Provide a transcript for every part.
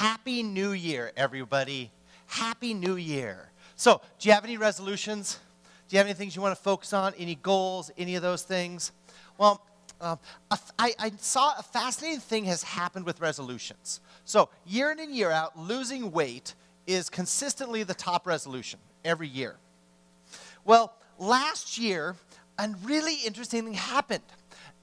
Happy New Year, everybody. Happy New Year. So, do you have any resolutions? Do you have any things you want to focus on? Any goals? Any of those things? Well, uh, I, I saw a fascinating thing has happened with resolutions. So, year in and year out, losing weight is consistently the top resolution every year. Well, last year, a really interesting thing happened.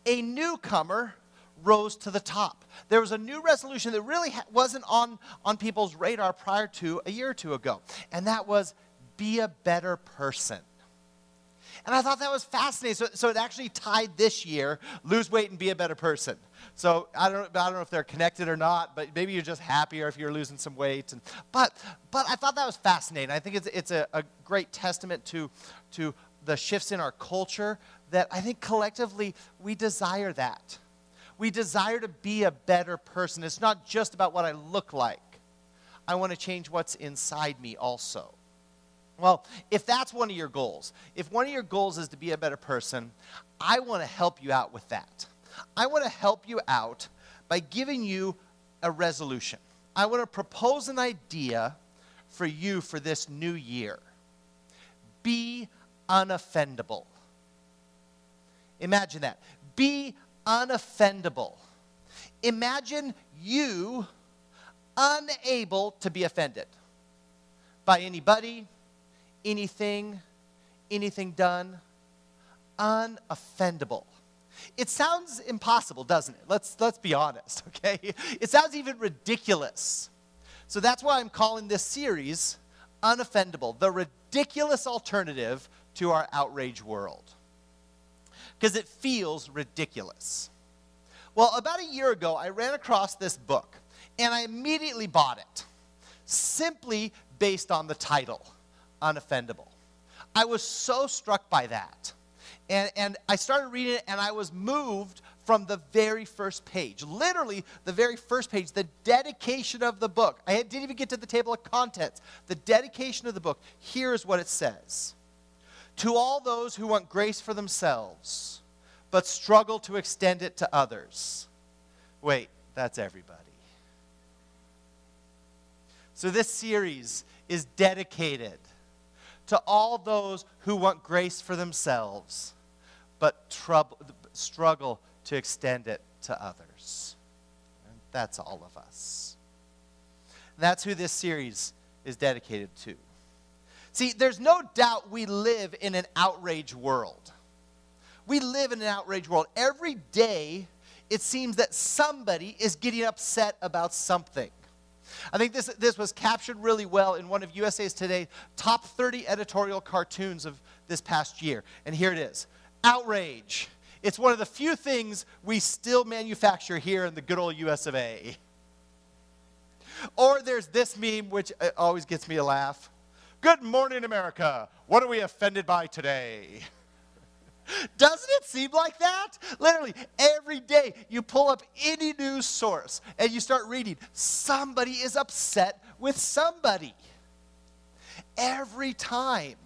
A newcomer rose to the top. There was a new resolution that really wasn't on, on people's radar prior to a year or two ago, and that was be a better person. And I thought that was fascinating. So, so it actually tied this year lose weight and be a better person. So I don't, I don't know if they're connected or not, but maybe you're just happier if you're losing some weight. And, but, but I thought that was fascinating. I think it's, it's a, a great testament to, to the shifts in our culture that I think collectively we desire that. We desire to be a better person. It's not just about what I look like, I want to change what's inside me also. Well, if that's one of your goals, if one of your goals is to be a better person, I want to help you out with that. I want to help you out by giving you a resolution. I want to propose an idea for you for this new year. Be unoffendable. Imagine that. Be unoffendable. Imagine you unable to be offended by anybody, anything, anything done, unoffendable. It sounds impossible, doesn't it? Let's, let's be honest, okay? It sounds even ridiculous. So that's why I'm calling this series Unoffendable, the ridiculous alternative to our outrage world. Because it feels ridiculous. Well, about a year ago, I ran across this book, and I immediately bought it, simply based on the title unoffendable. I was so struck by that. And, and I started reading it, and I was moved from the very first page. Literally, the very first page, the dedication of the book. I didn't even get to the table of contents. The dedication of the book. Here's what it says To all those who want grace for themselves, but struggle to extend it to others. Wait, that's everybody. So, this series is dedicated to all those who want grace for themselves, but trouble, struggle to extend it to others. And that's all of us. that's who this series is dedicated to. See, there's no doubt we live in an outrage world. We live in an outrage world. Every day, it seems that somebody is getting upset about something. I think this, this was captured really well in one of USA's Today top 30 editorial cartoons of this past year. And here it is Outrage. It's one of the few things we still manufacture here in the good old US of A. Or there's this meme, which uh, always gets me a laugh. Good morning, America. What are we offended by today? Doesn't it seem like that? Literally, every day you pull up any news source and you start reading, somebody is upset with somebody. Every time.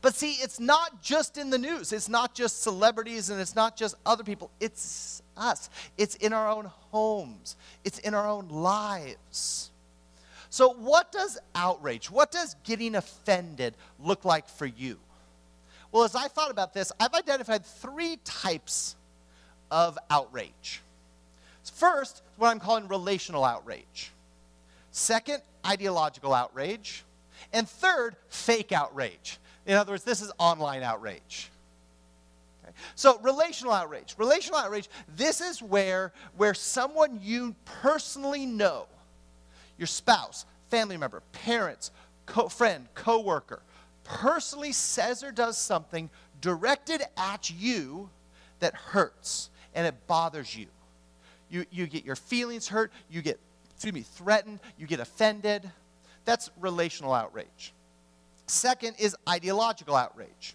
But see, it's not just in the news. It's not just celebrities and it's not just other people. It's us. It's in our own homes, it's in our own lives. So, what does outrage, what does getting offended look like for you? Well, as I thought about this, I've identified three types of outrage. First, what I'm calling relational outrage. Second, ideological outrage. And third, fake outrage. In other words, this is online outrage. Okay? So, relational outrage. Relational outrage, this is where, where someone you personally know, your spouse, family member, parents, co- friend, coworker, personally says or does something directed at you that hurts and it bothers you. You, you get your feelings hurt, you get, excuse me, threatened, you get offended. That's relational outrage. Second is ideological outrage.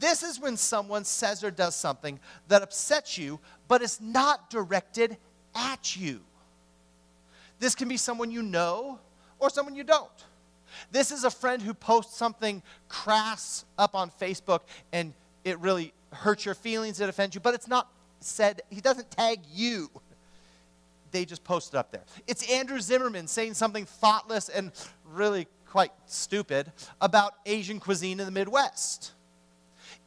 This is when someone says or does something that upsets you, but is not directed at you. This can be someone you know or someone you don't. This is a friend who posts something crass up on Facebook and it really hurts your feelings, it offends you, but it's not said, he doesn't tag you. they just post it up there. It's Andrew Zimmerman saying something thoughtless and really quite stupid about Asian cuisine in the Midwest.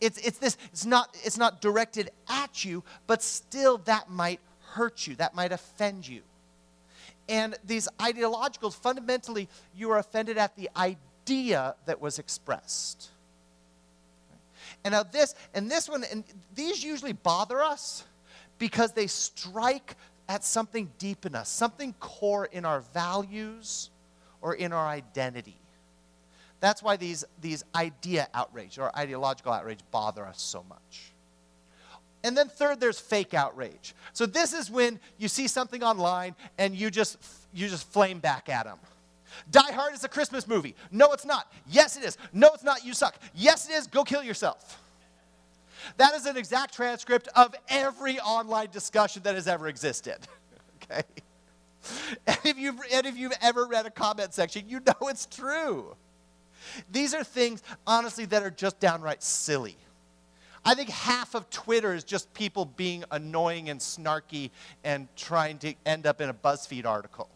It's, it's this, it's not, it's not directed at you, but still that might hurt you, that might offend you. And these ideologicals, fundamentally, you are offended at the idea that was expressed. And now this, and this one, and these usually bother us because they strike at something deep in us, something core in our values or in our identity. That's why these, these idea outrage or ideological outrage bother us so much. And then third, there's fake outrage. So this is when you see something online and you just you just flame back at them. Die Hard is a Christmas movie. No, it's not. Yes, it is. No, it's not. You suck. Yes, it is. Go kill yourself. That is an exact transcript of every online discussion that has ever existed. okay? And if, you've, and if you've ever read a comment section, you know it's true. These are things, honestly, that are just downright silly. I think half of Twitter is just people being annoying and snarky and trying to end up in a BuzzFeed article.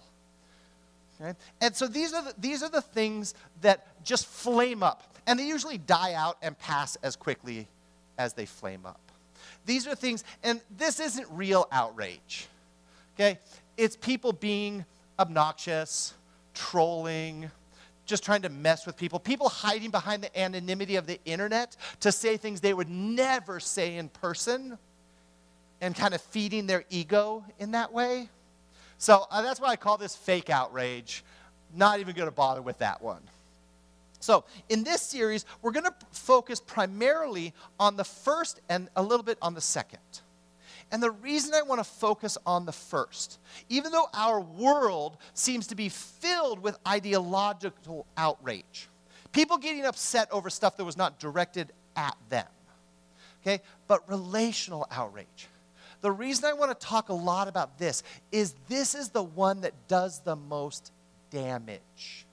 Okay? And so these are, the, these are the things that just flame up. And they usually die out and pass as quickly as they flame up. These are things, and this isn't real outrage. Okay? It's people being obnoxious, trolling, just trying to mess with people, people hiding behind the anonymity of the internet to say things they would never say in person and kind of feeding their ego in that way. So uh, that's why I call this fake outrage. Not even going to bother with that one. So, in this series, we're going to focus primarily on the first and a little bit on the second. And the reason I want to focus on the first, even though our world seems to be filled with ideological outrage, people getting upset over stuff that was not directed at them, okay, but relational outrage. The reason I want to talk a lot about this is this is the one that does the most damage.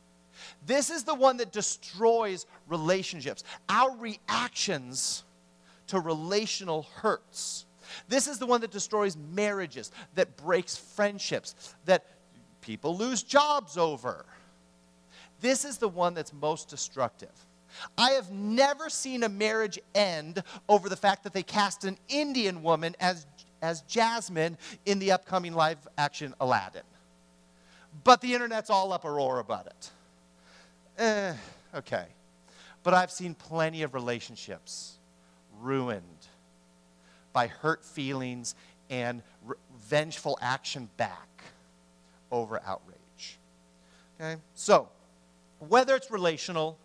This is the one that destroys relationships. Our reactions to relational hurts this is the one that destroys marriages, that breaks friendships, that people lose jobs over. This is the one that's most destructive. I have never seen a marriage end over the fact that they cast an Indian woman as, as Jasmine in the upcoming live action Aladdin. But the internet's all up a roar about it. Eh, okay. But I've seen plenty of relationships ruined by hurt feelings and vengeful action back over outrage. Okay? So, whether it's relational,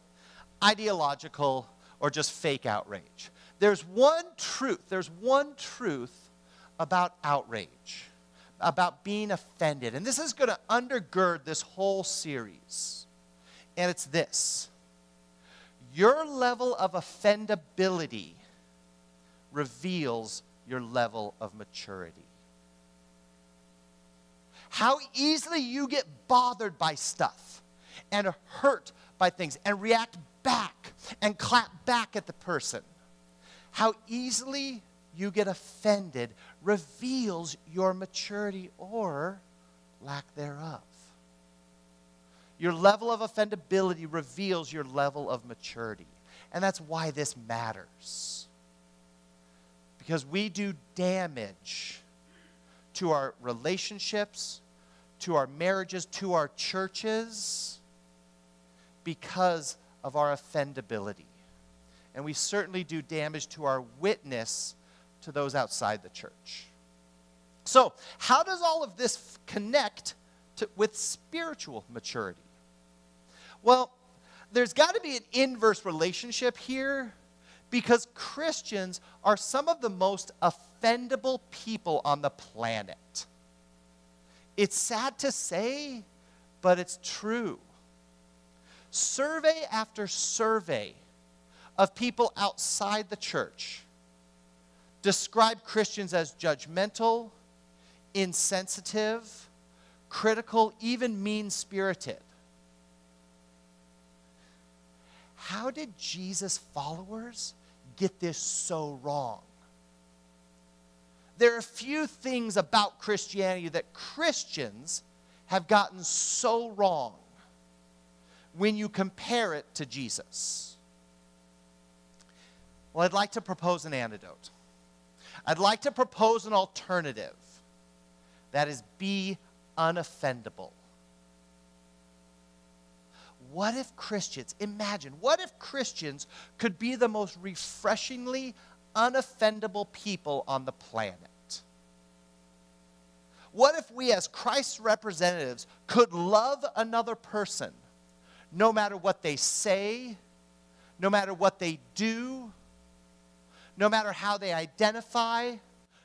ideological, or just fake outrage, there's one truth, there's one truth about outrage, about being offended. And this is going to undergird this whole series. And it's this your level of offendability reveals your level of maturity. How easily you get bothered by stuff and hurt by things and react back and clap back at the person. How easily you get offended reveals your maturity or lack thereof. Your level of offendability reveals your level of maturity. And that's why this matters because we do damage to our relationships, to our marriages, to our churches because of our offendability. And we certainly do damage to our witness to those outside the church. So, how does all of this connect to, with spiritual maturity? Well, there's got to be an inverse relationship here because Christians are some of the most offendable people on the planet. It's sad to say, but it's true. Survey after survey of people outside the church describe Christians as judgmental, insensitive, critical, even mean spirited. How did Jesus' followers get this so wrong? there are few things about Christianity that Christians have gotten so wrong when you compare it to Jesus. Well, I'd like to propose an antidote. I'd like to propose an alternative that is be unoffendable. What if Christians, imagine, what if Christians could be the most refreshingly unoffendable people on the planet? What if we, as Christ's representatives, could love another person no matter what they say, no matter what they do, no matter how they identify,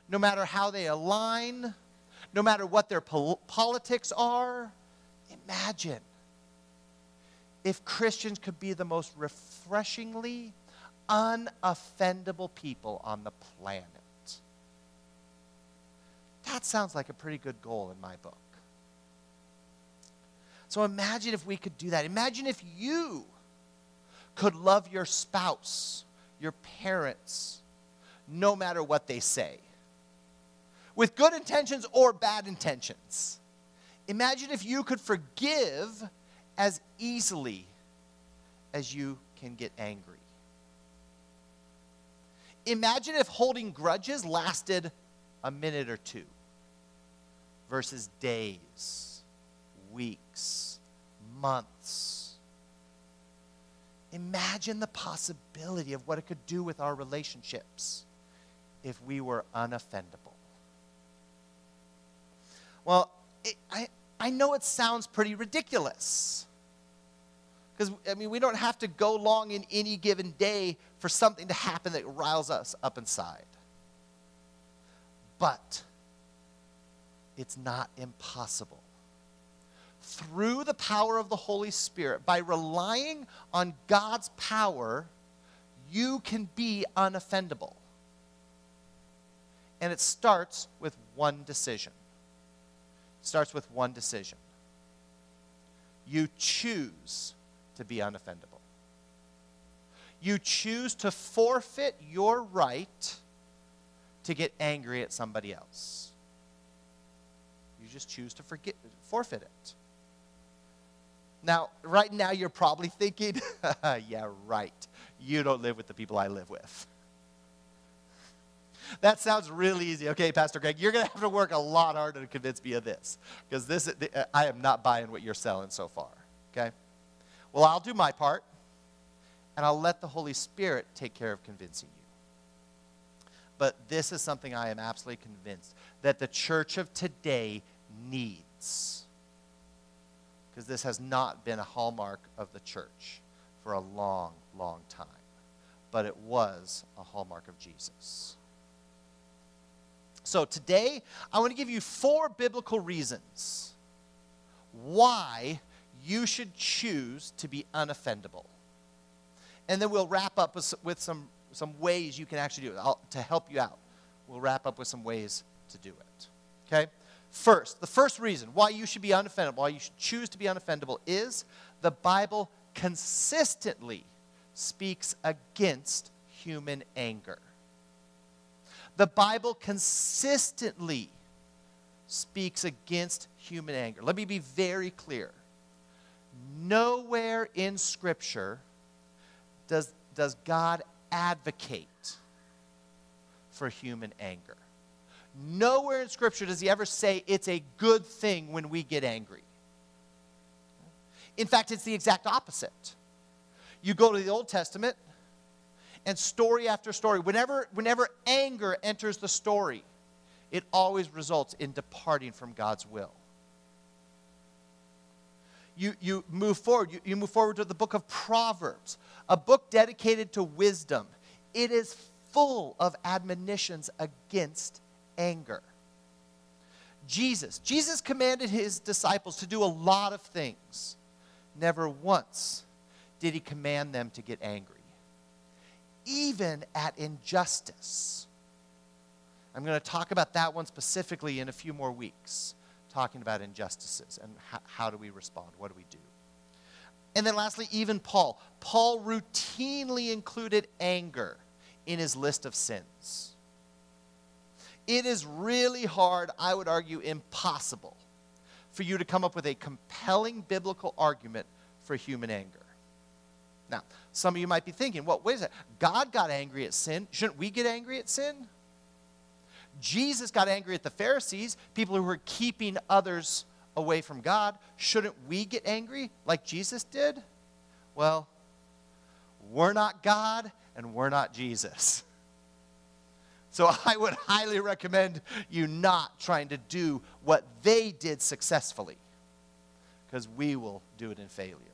no matter how they align, no matter what their pol- politics are? Imagine if Christians could be the most refreshingly unoffendable people on the planet. That sounds like a pretty good goal in my book. So imagine if we could do that. Imagine if you could love your spouse, your parents, no matter what they say, with good intentions or bad intentions. Imagine if you could forgive as easily as you can get angry. Imagine if holding grudges lasted a minute or two versus days, weeks, months. Imagine the possibility of what it could do with our relationships if we were unoffendable. Well, it, I, I know it sounds pretty ridiculous. Because, I mean, we don't have to go long in any given day for something to happen that riles us up inside. But it's not impossible. Through the power of the Holy Spirit, by relying on God's power, you can be unoffendable. And it starts with one decision. Starts with one decision. You choose to be unoffendable. You choose to forfeit your right to get angry at somebody else. You just choose to forget, forfeit it. Now, right now, you're probably thinking, yeah, right. You don't live with the people I live with. That sounds really easy. Okay, Pastor Greg, you're going to have to work a lot harder to convince me of this because this uh, I am not buying what you're selling so far. Okay? Well, I'll do my part and I'll let the Holy Spirit take care of convincing you. But this is something I am absolutely convinced that the church of today needs. Because this has not been a hallmark of the church for a long, long time. But it was a hallmark of Jesus. So today, I want to give you four biblical reasons why you should choose to be unoffendable. And then we'll wrap up with, with some, some ways you can actually do it I'll, to help you out. We'll wrap up with some ways to do it. Okay? First, the first reason why you should be unoffendable, why you should choose to be unoffendable, is the Bible consistently speaks against human anger. The Bible consistently speaks against human anger. Let me be very clear. Nowhere in Scripture does, does God advocate for human anger. Nowhere in Scripture does he ever say it's a good thing when we get angry. In fact, it's the exact opposite. You go to the Old Testament, and story after story, whenever, whenever anger enters the story, it always results in departing from God's will. You, you move forward, you, you move forward to the book of Proverbs, a book dedicated to wisdom. It is full of admonitions against anger. Jesus, Jesus commanded his disciples to do a lot of things. Never once did he command them to get angry even at injustice. I'm going to talk about that one specifically in a few more weeks, talking about injustices and how, how do we respond? What do we do? And then lastly, even Paul. Paul routinely included anger in his list of sins. it is really hard, I would argue impossible, for you to come up with a compelling biblical argument for human anger. Now, some of you might be thinking, well, wait a second. God got angry at sin. Shouldn't we get angry at sin? Jesus got angry at the Pharisees, people who were keeping others away from God. Shouldn't we get angry like Jesus did? Well, we're not God and we're not Jesus. So I would highly recommend you not trying to do what they did successfully because we will do it in failure.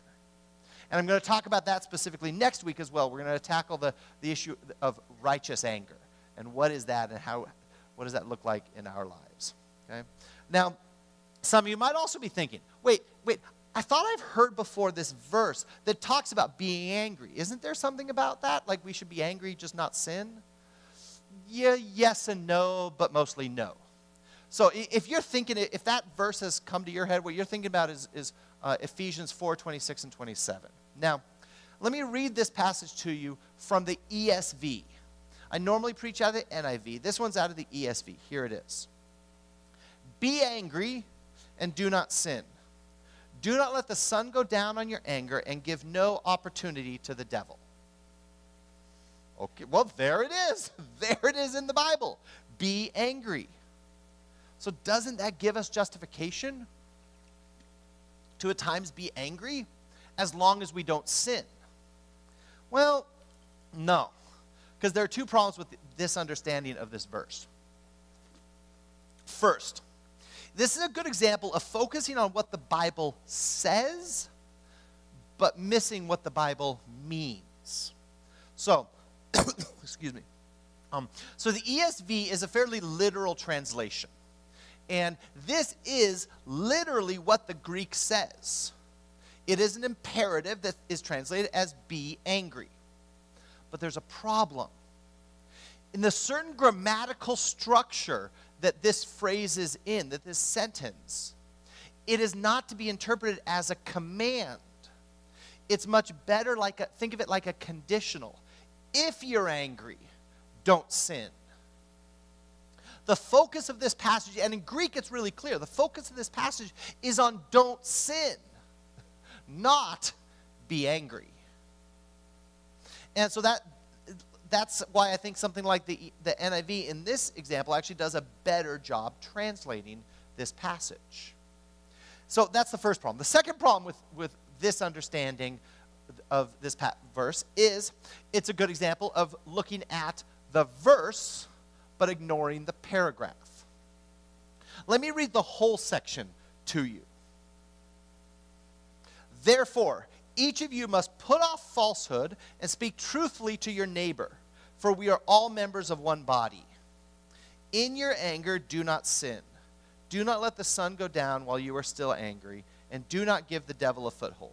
And I'm going to talk about that specifically next week as well. We're going to tackle the, the issue of righteous anger and what is that and how, what does that look like in our lives. Okay? Now, some of you might also be thinking, wait, wait, I thought I've heard before this verse that talks about being angry. Isn't there something about that? Like we should be angry, just not sin? Yeah, yes and no, but mostly no. So if you're thinking, if that verse has come to your head, what you're thinking about is, is uh, Ephesians 4 26 and 27. Now, let me read this passage to you from the ESV. I normally preach out of the NIV. This one's out of the ESV. Here it is. Be angry and do not sin. Do not let the sun go down on your anger and give no opportunity to the devil. Okay, well, there it is. There it is in the Bible. Be angry. So, doesn't that give us justification to at times be angry as long as we don't sin? Well, no. Because there are two problems with this understanding of this verse. First, this is a good example of focusing on what the Bible says, but missing what the Bible means. So, excuse me. Um, so the ESV is a fairly literal translation. And this is literally what the Greek says. It is an imperative that is translated as be angry. But there's a problem. In the certain grammatical structure that this phrase is in, that this sentence, it is not to be interpreted as a command. It's much better like a, think of it like a conditional. If you're angry, don't sin. The focus of this passage, and in Greek it's really clear, the focus of this passage is on don't sin, not be angry. And so that that's why I think something like the, the NIV in this example actually does a better job translating this passage. So that's the first problem. The second problem with, with this understanding of this verse is it's a good example of looking at the verse but ignoring the paragraph. Let me read the whole section to you. Therefore, each of you must put off falsehood and speak truthfully to your neighbor, for we are all members of one body. In your anger, do not sin. Do not let the sun go down while you are still angry, and do not give the devil a foothold.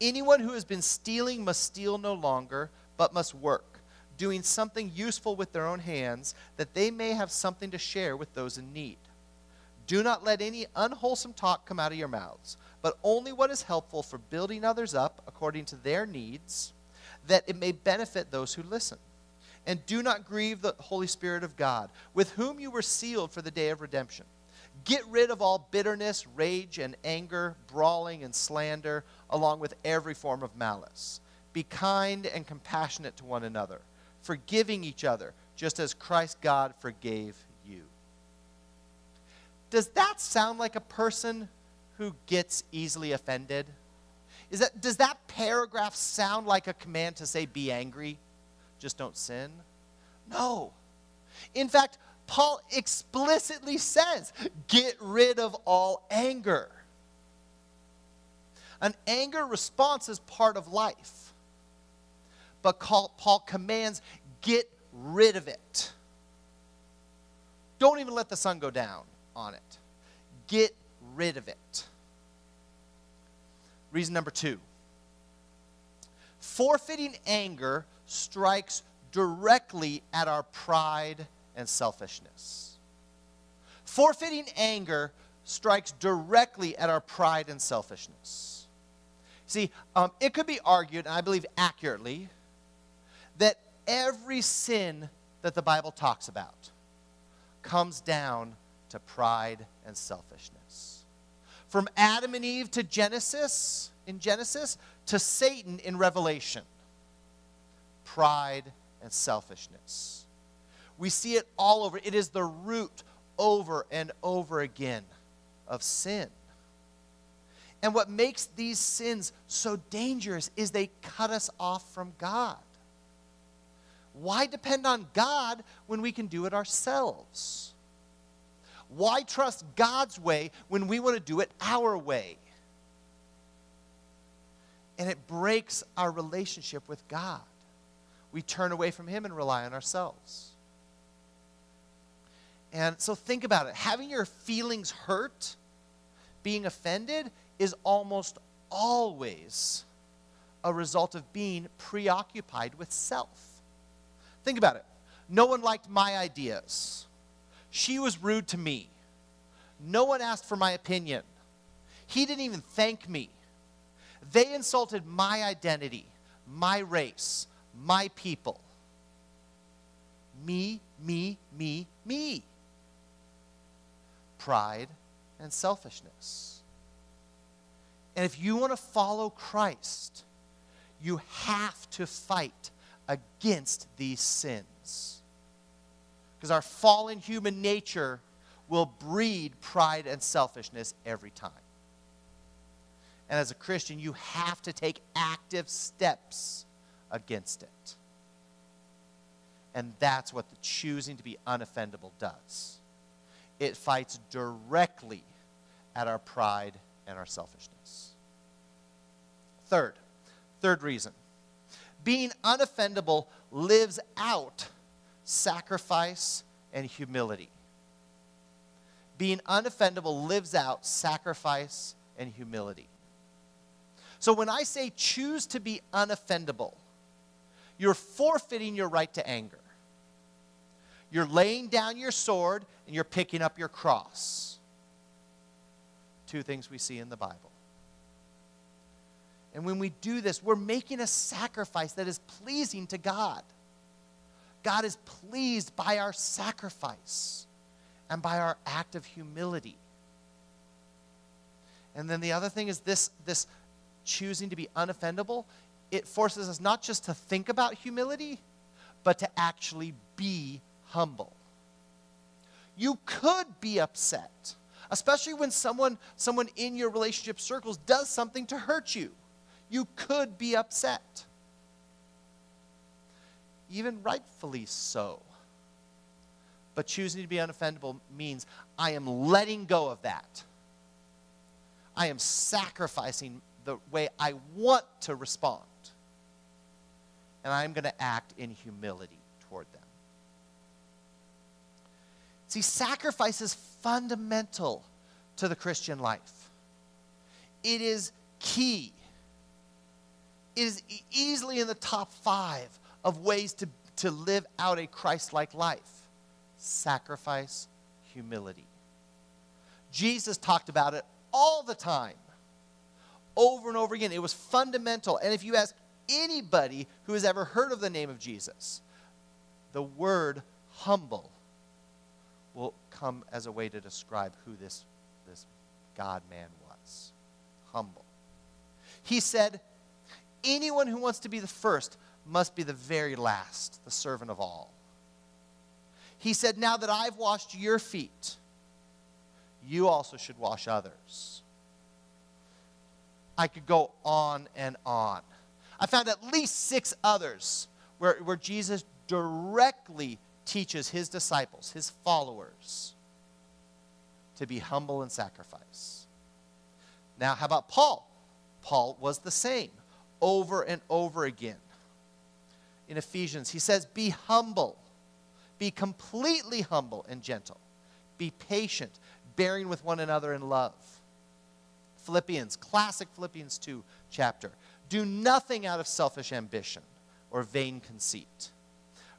Anyone who has been stealing must steal no longer, but must work, doing something useful with their own hands, that they may have something to share with those in need. Do not let any unwholesome talk come out of your mouths but only what is helpful for building others up according to their needs, that it may benefit those who listen. And do not grieve the Holy Spirit of God, with whom you were sealed for the day of redemption. Get rid of all bitterness, rage, and anger, brawling, and slander, along with every form of malice. Be kind and compassionate to one another, forgiving each other, just as Christ God forgave you. Does that sound like a person who gets easily offended? Is that, does that paragraph sound like a command to say, be angry, just don't sin? No. In fact, Paul explicitly says, get rid of all anger. An anger response is part of life. But Paul commands, get rid of it. Don't even let the sun go down on it. Get rid of it. Reason number two forfeiting anger strikes directly at our pride and selfishness. Forfeiting anger strikes directly at our pride and selfishness. See, um, it could be argued, and I believe accurately, every sin that the Bible talks about comes down to pride and selfishness. From Adam and Eve to Genesis, in Genesis, to Satan in Revelation, pride and selfishness. We see it all over. It is the root over and over again of sin. And what makes these sins so dangerous is they cut us off from God. Why depend on God when we can do it ourselves? Why trust God's way when we want to do it our way? And it breaks our relationship with God. We turn away from Him and rely on ourselves. And so think about it. Having your feelings hurt, being offended, is almost always a result of being preoccupied with self. Think about it. No one liked my ideas. She was rude to me. No one asked for my opinion. He didn't even thank me. They insulted my identity, my race, my people. Me, me, me, me. Pride and selfishness. And if you want to follow Christ, you have to fight against these sins. Because our fallen human nature will breed pride and selfishness every time. And as a Christian, you have to take active steps against it. And that's what the choosing to be unoffendable does. It fights directly at our pride and our selfishness. Third, third reason being unoffendable lives out sacrifice and humility. Being unoffendable lives out sacrifice and humility. So when I say choose to be unoffendable, you're forfeiting your right to anger. You're laying down your sword and you're picking up your cross. Two things we see in the Bible. And when we do this, we're making a sacrifice that is pleasing to God. God is pleased by our sacrifice and by our act of humility. And then the other thing is this, this choosing to be unoffendable, it forces us not just to think about humility, but to actually be humble. You could be upset, especially when someone, someone in your relationship circles does something to hurt you you could be upset. Even rightfully so. But choosing to be unoffendable means I am letting go of that. I am sacrificing the way I want to respond. And I'm going to act in humility toward them. See, sacrifice is fundamental to the Christian life. It is key is easily in the top five of ways to, to live out a Christ like life sacrifice, humility. Jesus talked about it all the time, over and over again. It was fundamental. And if you ask anybody who has ever heard of the name of Jesus, the word humble will come as a way to describe who this, this God man was. Humble. He said, anyone who wants to be the first must be the very last, the servant of all. He said, Now that I've washed your feet, you also should wash others. I could go on and on. I found at least six others where, where Jesus directly teaches his disciples, his followers, to be humble and sacrifice. Now, how about Paul? Paul was the same over and over again. In Ephesians, he says, Be humble, be completely humble and gentle, be patient, bearing with one another in love. Philippians, classic Philippians 2 chapter. Do nothing out of selfish ambition or vain conceit.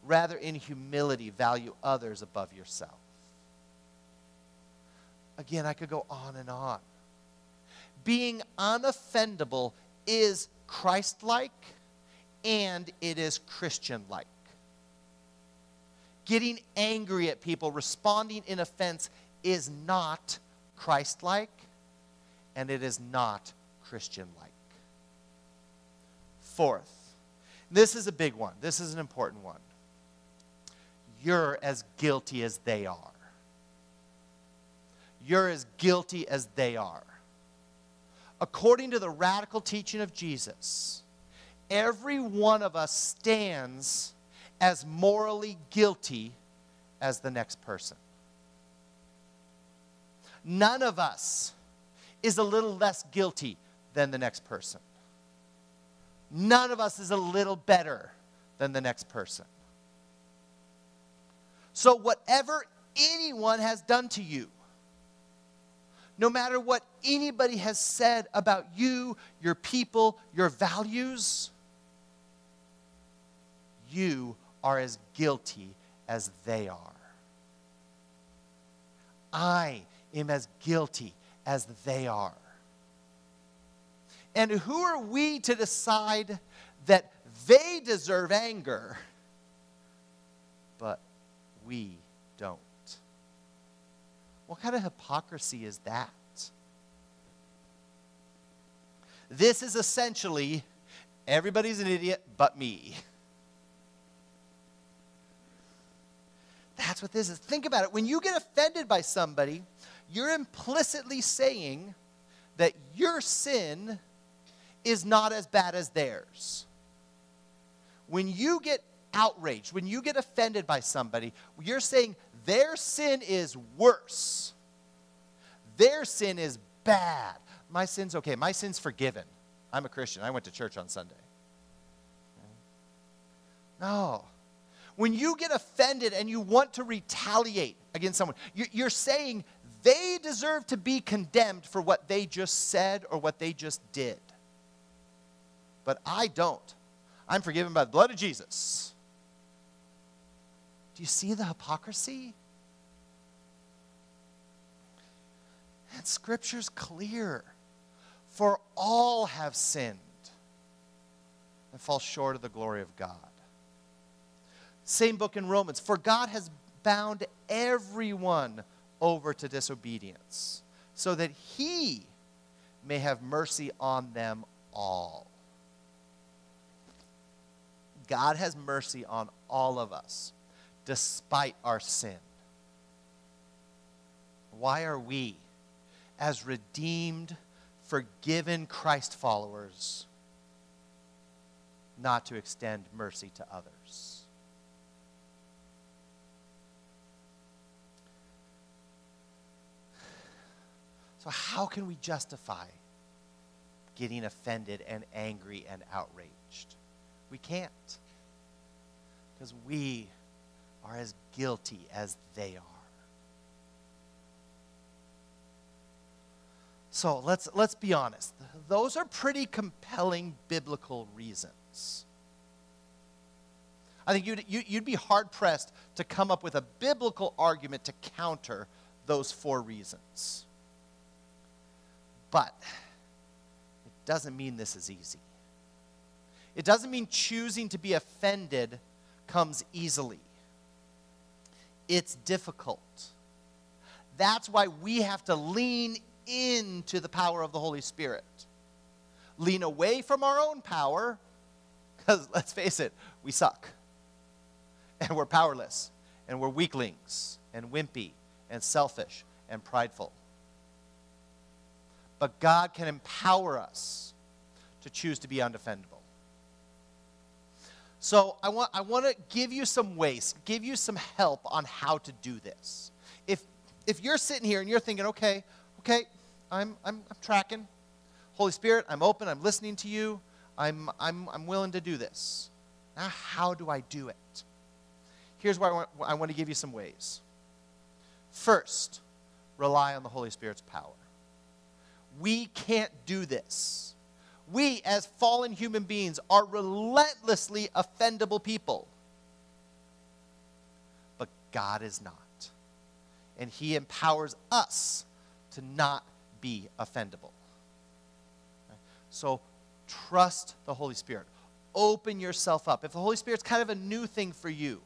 Rather, in humility, value others above yourself. Again, I could go on and on. Being unoffendable is Christ like and it is Christian like. getting angry at people, responding in offense is not Christ like and it is not Christian like. Fourth, this is a big one, this is an important one. You're as guilty as they are. You're as guilty as they are. According to the radical teaching of Jesus, every one of us stands as morally guilty as the next person. None of us is a little less guilty than the next person. None of us is a little better than the next person. So, whatever anyone has done to you, no matter what anybody has said about you, your people, your values, you are as guilty as they are. I am as guilty as they are. And who are we to decide that they deserve anger, but we don't? What kind of hypocrisy is that? This is essentially everybody's an idiot but me. That's what this is. Think about it. When you get offended by somebody, you're implicitly saying that your sin is not as bad as theirs. When you get outraged, when you get offended by somebody, you're saying their sin is worse. Their sin is bad. My sin's okay. My sin's forgiven. I'm a Christian. I went to church on Sunday. No. When you get offended and you want to retaliate against someone, you're saying they deserve to be condemned for what they just said or what they just did. But I don't. I'm forgiven by the blood of Jesus. Do you see the hypocrisy? And Scripture's clear. For all have sinned and fall short of the glory of God. Same book in Romans. For God has bound everyone over to disobedience, so that he may have mercy on them all. God has mercy on all of us, despite our sin. Why are we, as redeemed, forgiven Christ followers, not to extend mercy to others? So, how can we justify getting offended and angry and outraged? We can't. Because we are as guilty as they are. So let's, let's be honest. Those are pretty compelling biblical reasons. I think you'd, you'd be hard pressed to come up with a biblical argument to counter those four reasons. But it doesn't mean this is easy. It doesn't mean choosing to be offended comes easily. It's difficult. That's why we have to lean into the power of the Holy Spirit. Lean away from our own power, because let's face it, we suck. And we're powerless. And we're weaklings and wimpy and selfish and prideful but God can empower us to choose to be undefendable. So I want, I want to give you some ways, give you some help on how to do this. If, if you're sitting here and you're thinking, okay, okay, I'm, I'm, I'm tracking. Holy Spirit, I'm open, I'm listening to you, I'm, I'm, I'm willing to do this. Now, how do I do it? Here's why I want, I want to give you some ways. First, rely on the Holy Spirit's power. We can't do this. We, as fallen human beings, are relentlessly offendable people. But God is not. And He empowers us to not be offendable. So trust the Holy Spirit. Open yourself up. If the Holy Spirit's kind of a new thing for you,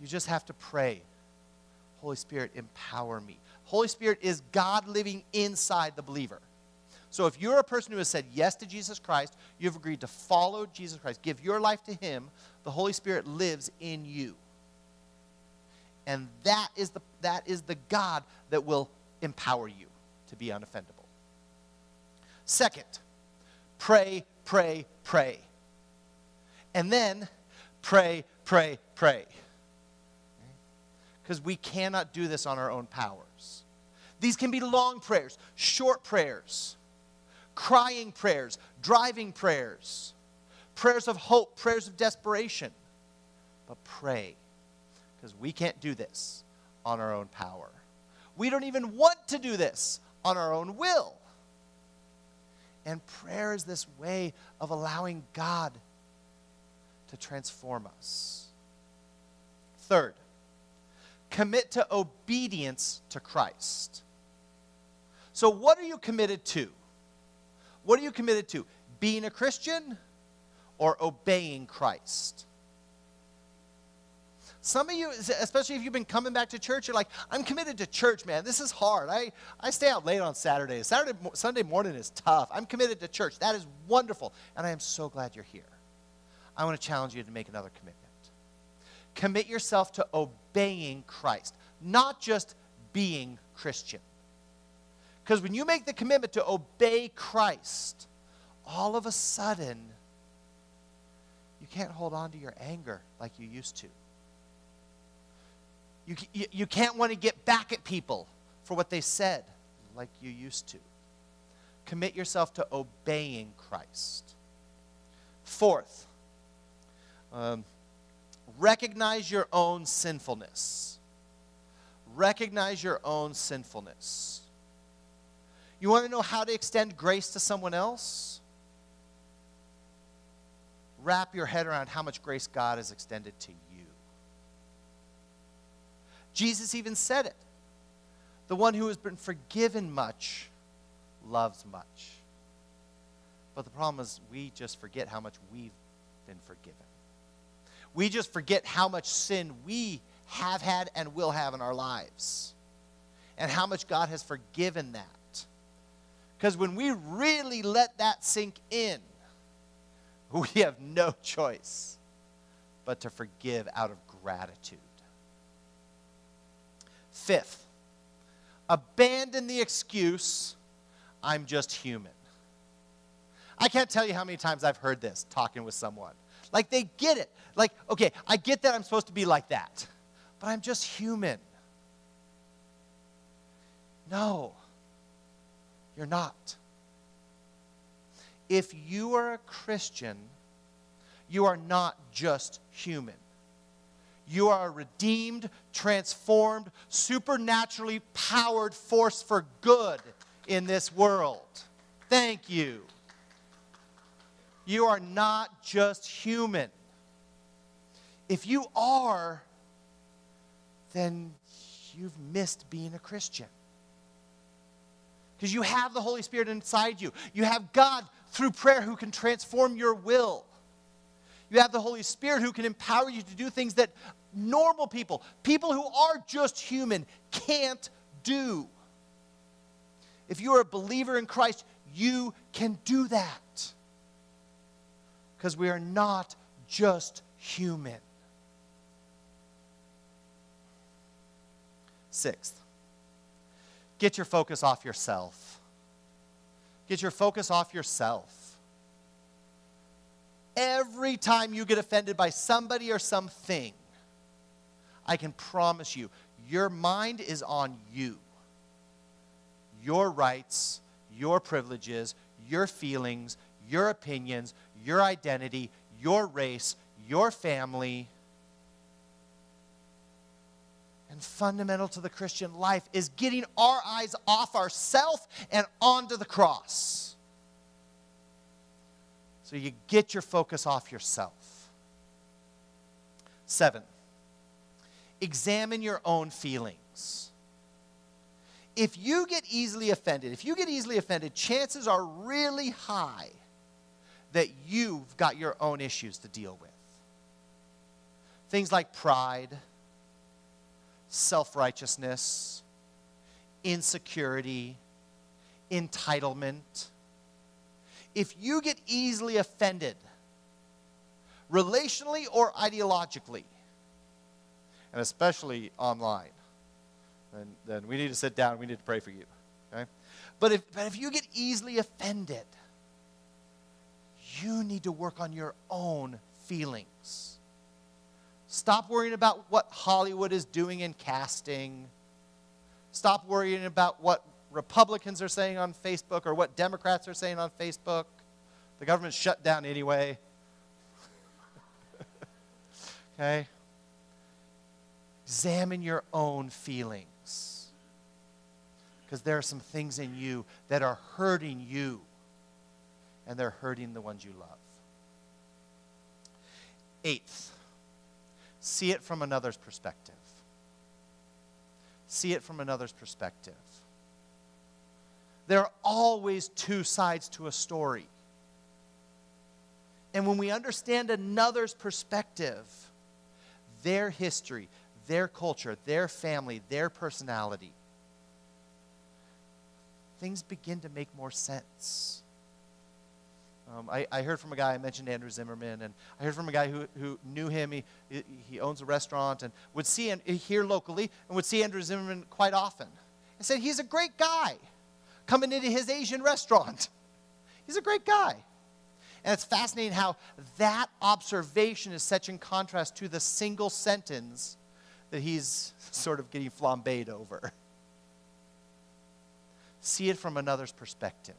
You just have to pray. Holy Spirit, empower me. Holy Spirit is God living inside the believer. So if you're a person who has said yes to Jesus Christ, you've agreed to follow Jesus Christ, give your life to Him, the Holy Spirit lives in you. And that is the, that is the God that will empower you to be unoffendable. Second, pray, pray, pray. And then pray, pray, pray. Because we cannot do this on our own powers. These can be long prayers, short prayers crying prayers, driving prayers, prayers of hope, prayers of desperation. But pray, because we can't do this on our own power. We don't even want to do this on our own will. And prayer is this way of allowing God to transform us. Third, commit to obedience to Christ. So, what are you committed to? What are you committed to? Being a Christian or obeying Christ? Some of you, especially if you've been coming back to church, you're like, I'm committed to church, man. This is hard. I, I stay out late on Saturdays. Saturday, Sunday morning is tough. I'm committed to church. That is wonderful. And I am so glad you're here. I want to challenge you to make another commitment. Commit yourself to obeying Christ, not just being Christian. Because when you make the commitment to obey Christ, all of a sudden, you can't hold on to your anger like you used to. You, you, you can't want to get back at people for what they said like you used to. Commit yourself to obeying Christ. Fourth, um, recognize your own sinfulness. Recognize your own sinfulness. You want to know how to extend grace to someone else? Wrap your head around how much grace God has extended to you. Jesus even said it. The one who has been forgiven much loves much. But the problem is, we just forget how much we've been forgiven. We just forget how much sin we have had and will have in our lives, and how much God has forgiven that. Because when we really let that sink in, we have no choice but to forgive out of gratitude. Fifth, abandon the excuse, I'm just human. I can't tell you how many times I've heard this talking with someone. Like they get it. Like, okay, I get that I'm supposed to be like that, but I'm just human. No. You're not. If you are a Christian, you are not just human. You are a redeemed, transformed, supernaturally powered force for good in this world. Thank you. You are not just human. If you are, then you've missed being a Christian because you have the Holy Spirit inside you. You have God through prayer who can transform your will. You have the Holy Spirit who can empower you to do things that normal people, people who are just human, can't do. If you are a believer in Christ, you can do that. Because we are not just human. Sixth, Get your focus off yourself. Get your focus off yourself. Every time you get offended by somebody or something, I can promise you, your mind is on you. Your rights, your privileges, your feelings, your opinions, your identity, your race, your family and fundamental to the Christian life is getting our eyes off ourself and onto the cross. So you get your focus off yourself. Seven, examine your own feelings. If you get easily offended, if you get easily offended, chances are really high that you've got your own issues to deal with. Things like pride, self righteousness, insecurity, entitlement. If you get easily offended, relationally or ideologically, and especially online, then, then we need to sit down, we need to pray for you. Okay? But if, but if you get easily offended, you need to work on your own feelings. Stop worrying about what Hollywood is doing in casting. Stop worrying about what Republicans are saying on Facebook or what Democrats are saying on Facebook. The government's shut down anyway. okay? Examine your own feelings. Because there are some things in you that are hurting you, and they're hurting the ones you love. Eighth, see it from another's perspective. See it from another's perspective. There are always two sides to a story. And when we understand another's perspective, their history, their culture, their family, their personality, things begin to make more sense. Um, I, I, heard from a guy, I mentioned Andrew Zimmerman, and I heard from a guy who, who knew him. He, he owns a restaurant and would see him here locally and would see Andrew Zimmerman quite often. And said, He's a great guy coming into his Asian restaurant. He's a great guy. And it's fascinating how that observation is such in contrast to the single sentence that he's sort of getting flambéed over. See it from another's perspective.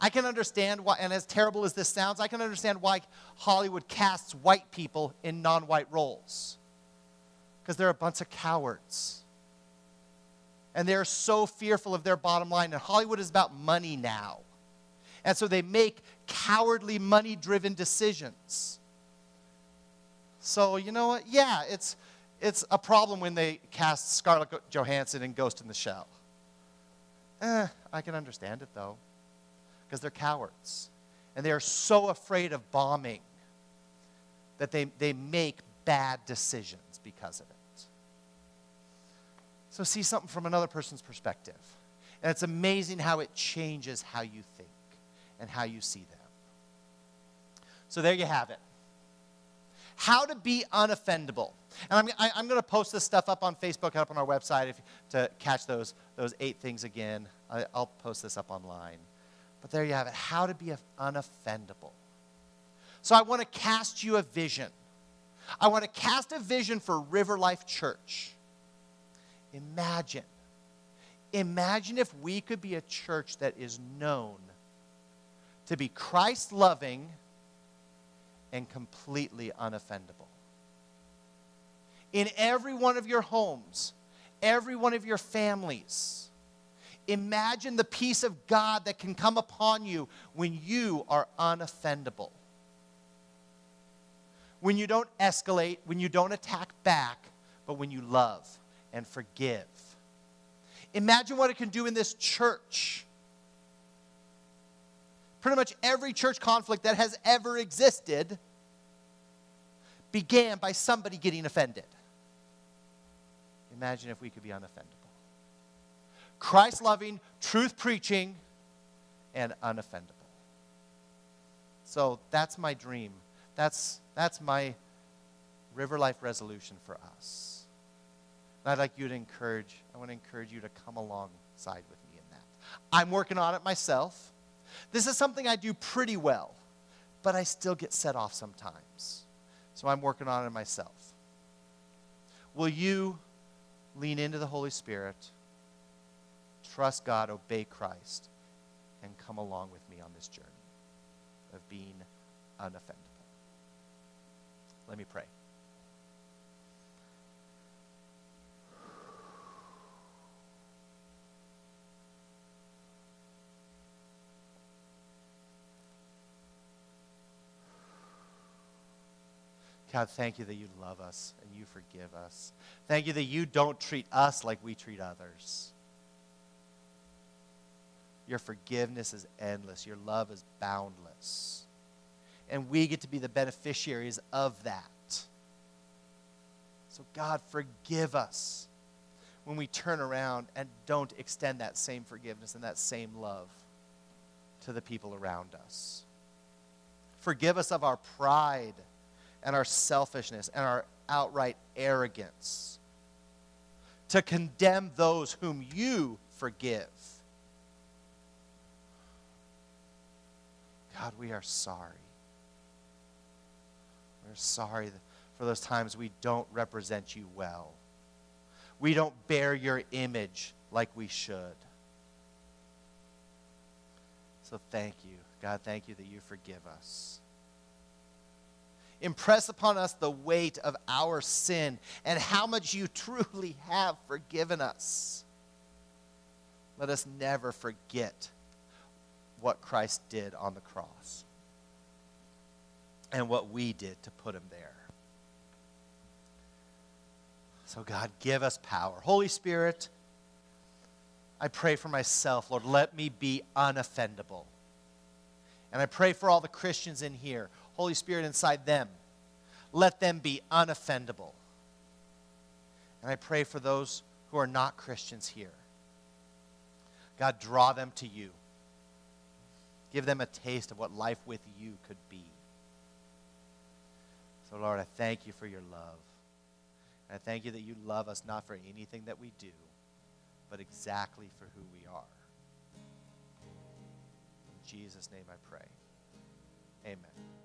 I can understand why, and as terrible as this sounds, I can understand why Hollywood casts white people in non white roles. Because they're a bunch of cowards. And they're so fearful of their bottom line. And Hollywood is about money now. And so they make cowardly, money driven decisions. So, you know what? Yeah, it's, it's a problem when they cast Scarlett Johansson in Ghost in the Shell. Eh, I can understand it though, because they're cowards. And they are so afraid of bombing that they, they make bad decisions because of it. So, see something from another person's perspective. And it's amazing how it changes how you think and how you see them. So there you have it. How to be unoffendable. And I'm, I, am i am going to post this stuff up on Facebook, up on our website if, to catch those, those eight things again. I, I'll post this up online. But there you have it. How to be unoffendable. So I want to cast you a vision. I want to cast a vision for River Life Church. Imagine. Imagine if we could be a church that is known to be Christ loving and completely unoffendable. In every one of your homes, every one of your families, imagine the peace of God that can come upon you when you are unoffendable. When you don't escalate, when you don't attack back, but when you love and forgive. Imagine what it can do in this church pretty much every church conflict that has ever existed began by somebody getting offended. Imagine if we could be unoffendable. Christ loving, truth preaching, and unoffendable. So that's my dream. That's, that's my river life resolution for us. And I'd like you to encourage, I want to encourage you to come alongside with me in that. I'm working on it myself. This is something I do pretty well, but I still get set off sometimes. So I'm working on it myself. Will you lean into the Holy Spirit, trust God, obey Christ, and come along with me on this journey of being unoffendable? Let me pray. God, thank you that you love us and you forgive us. Thank you that you don't treat us like we treat others. Your forgiveness is endless, your love is boundless. And we get to be the beneficiaries of that. So, God, forgive us when we turn around and don't extend that same forgiveness and that same love to the people around us. Forgive us of our pride and our selfishness and our outright arrogance to condemn those whom you forgive. God, we are sorry. We're sorry for those times we don't represent you well. We don't bear your image like we should. So thank you. God, thank you that you forgive us. Impress upon us the weight of our sin and how much you truly have forgiven us. Let us never forget what Christ did on the cross and what we did to put him there. So, God, give us power. Holy Spirit, I pray for myself, Lord, let me be unoffendable. And I pray for all the Christians in here, Holy Spirit inside them, let them be unoffendable. And I pray for those who are not Christians here. God, draw them to you. Give them a taste of what life with you could be. So, Lord, I thank you for your love. And I thank you that you love us not for anything that we do, but exactly for who we are. In Jesus' name I pray. Amen.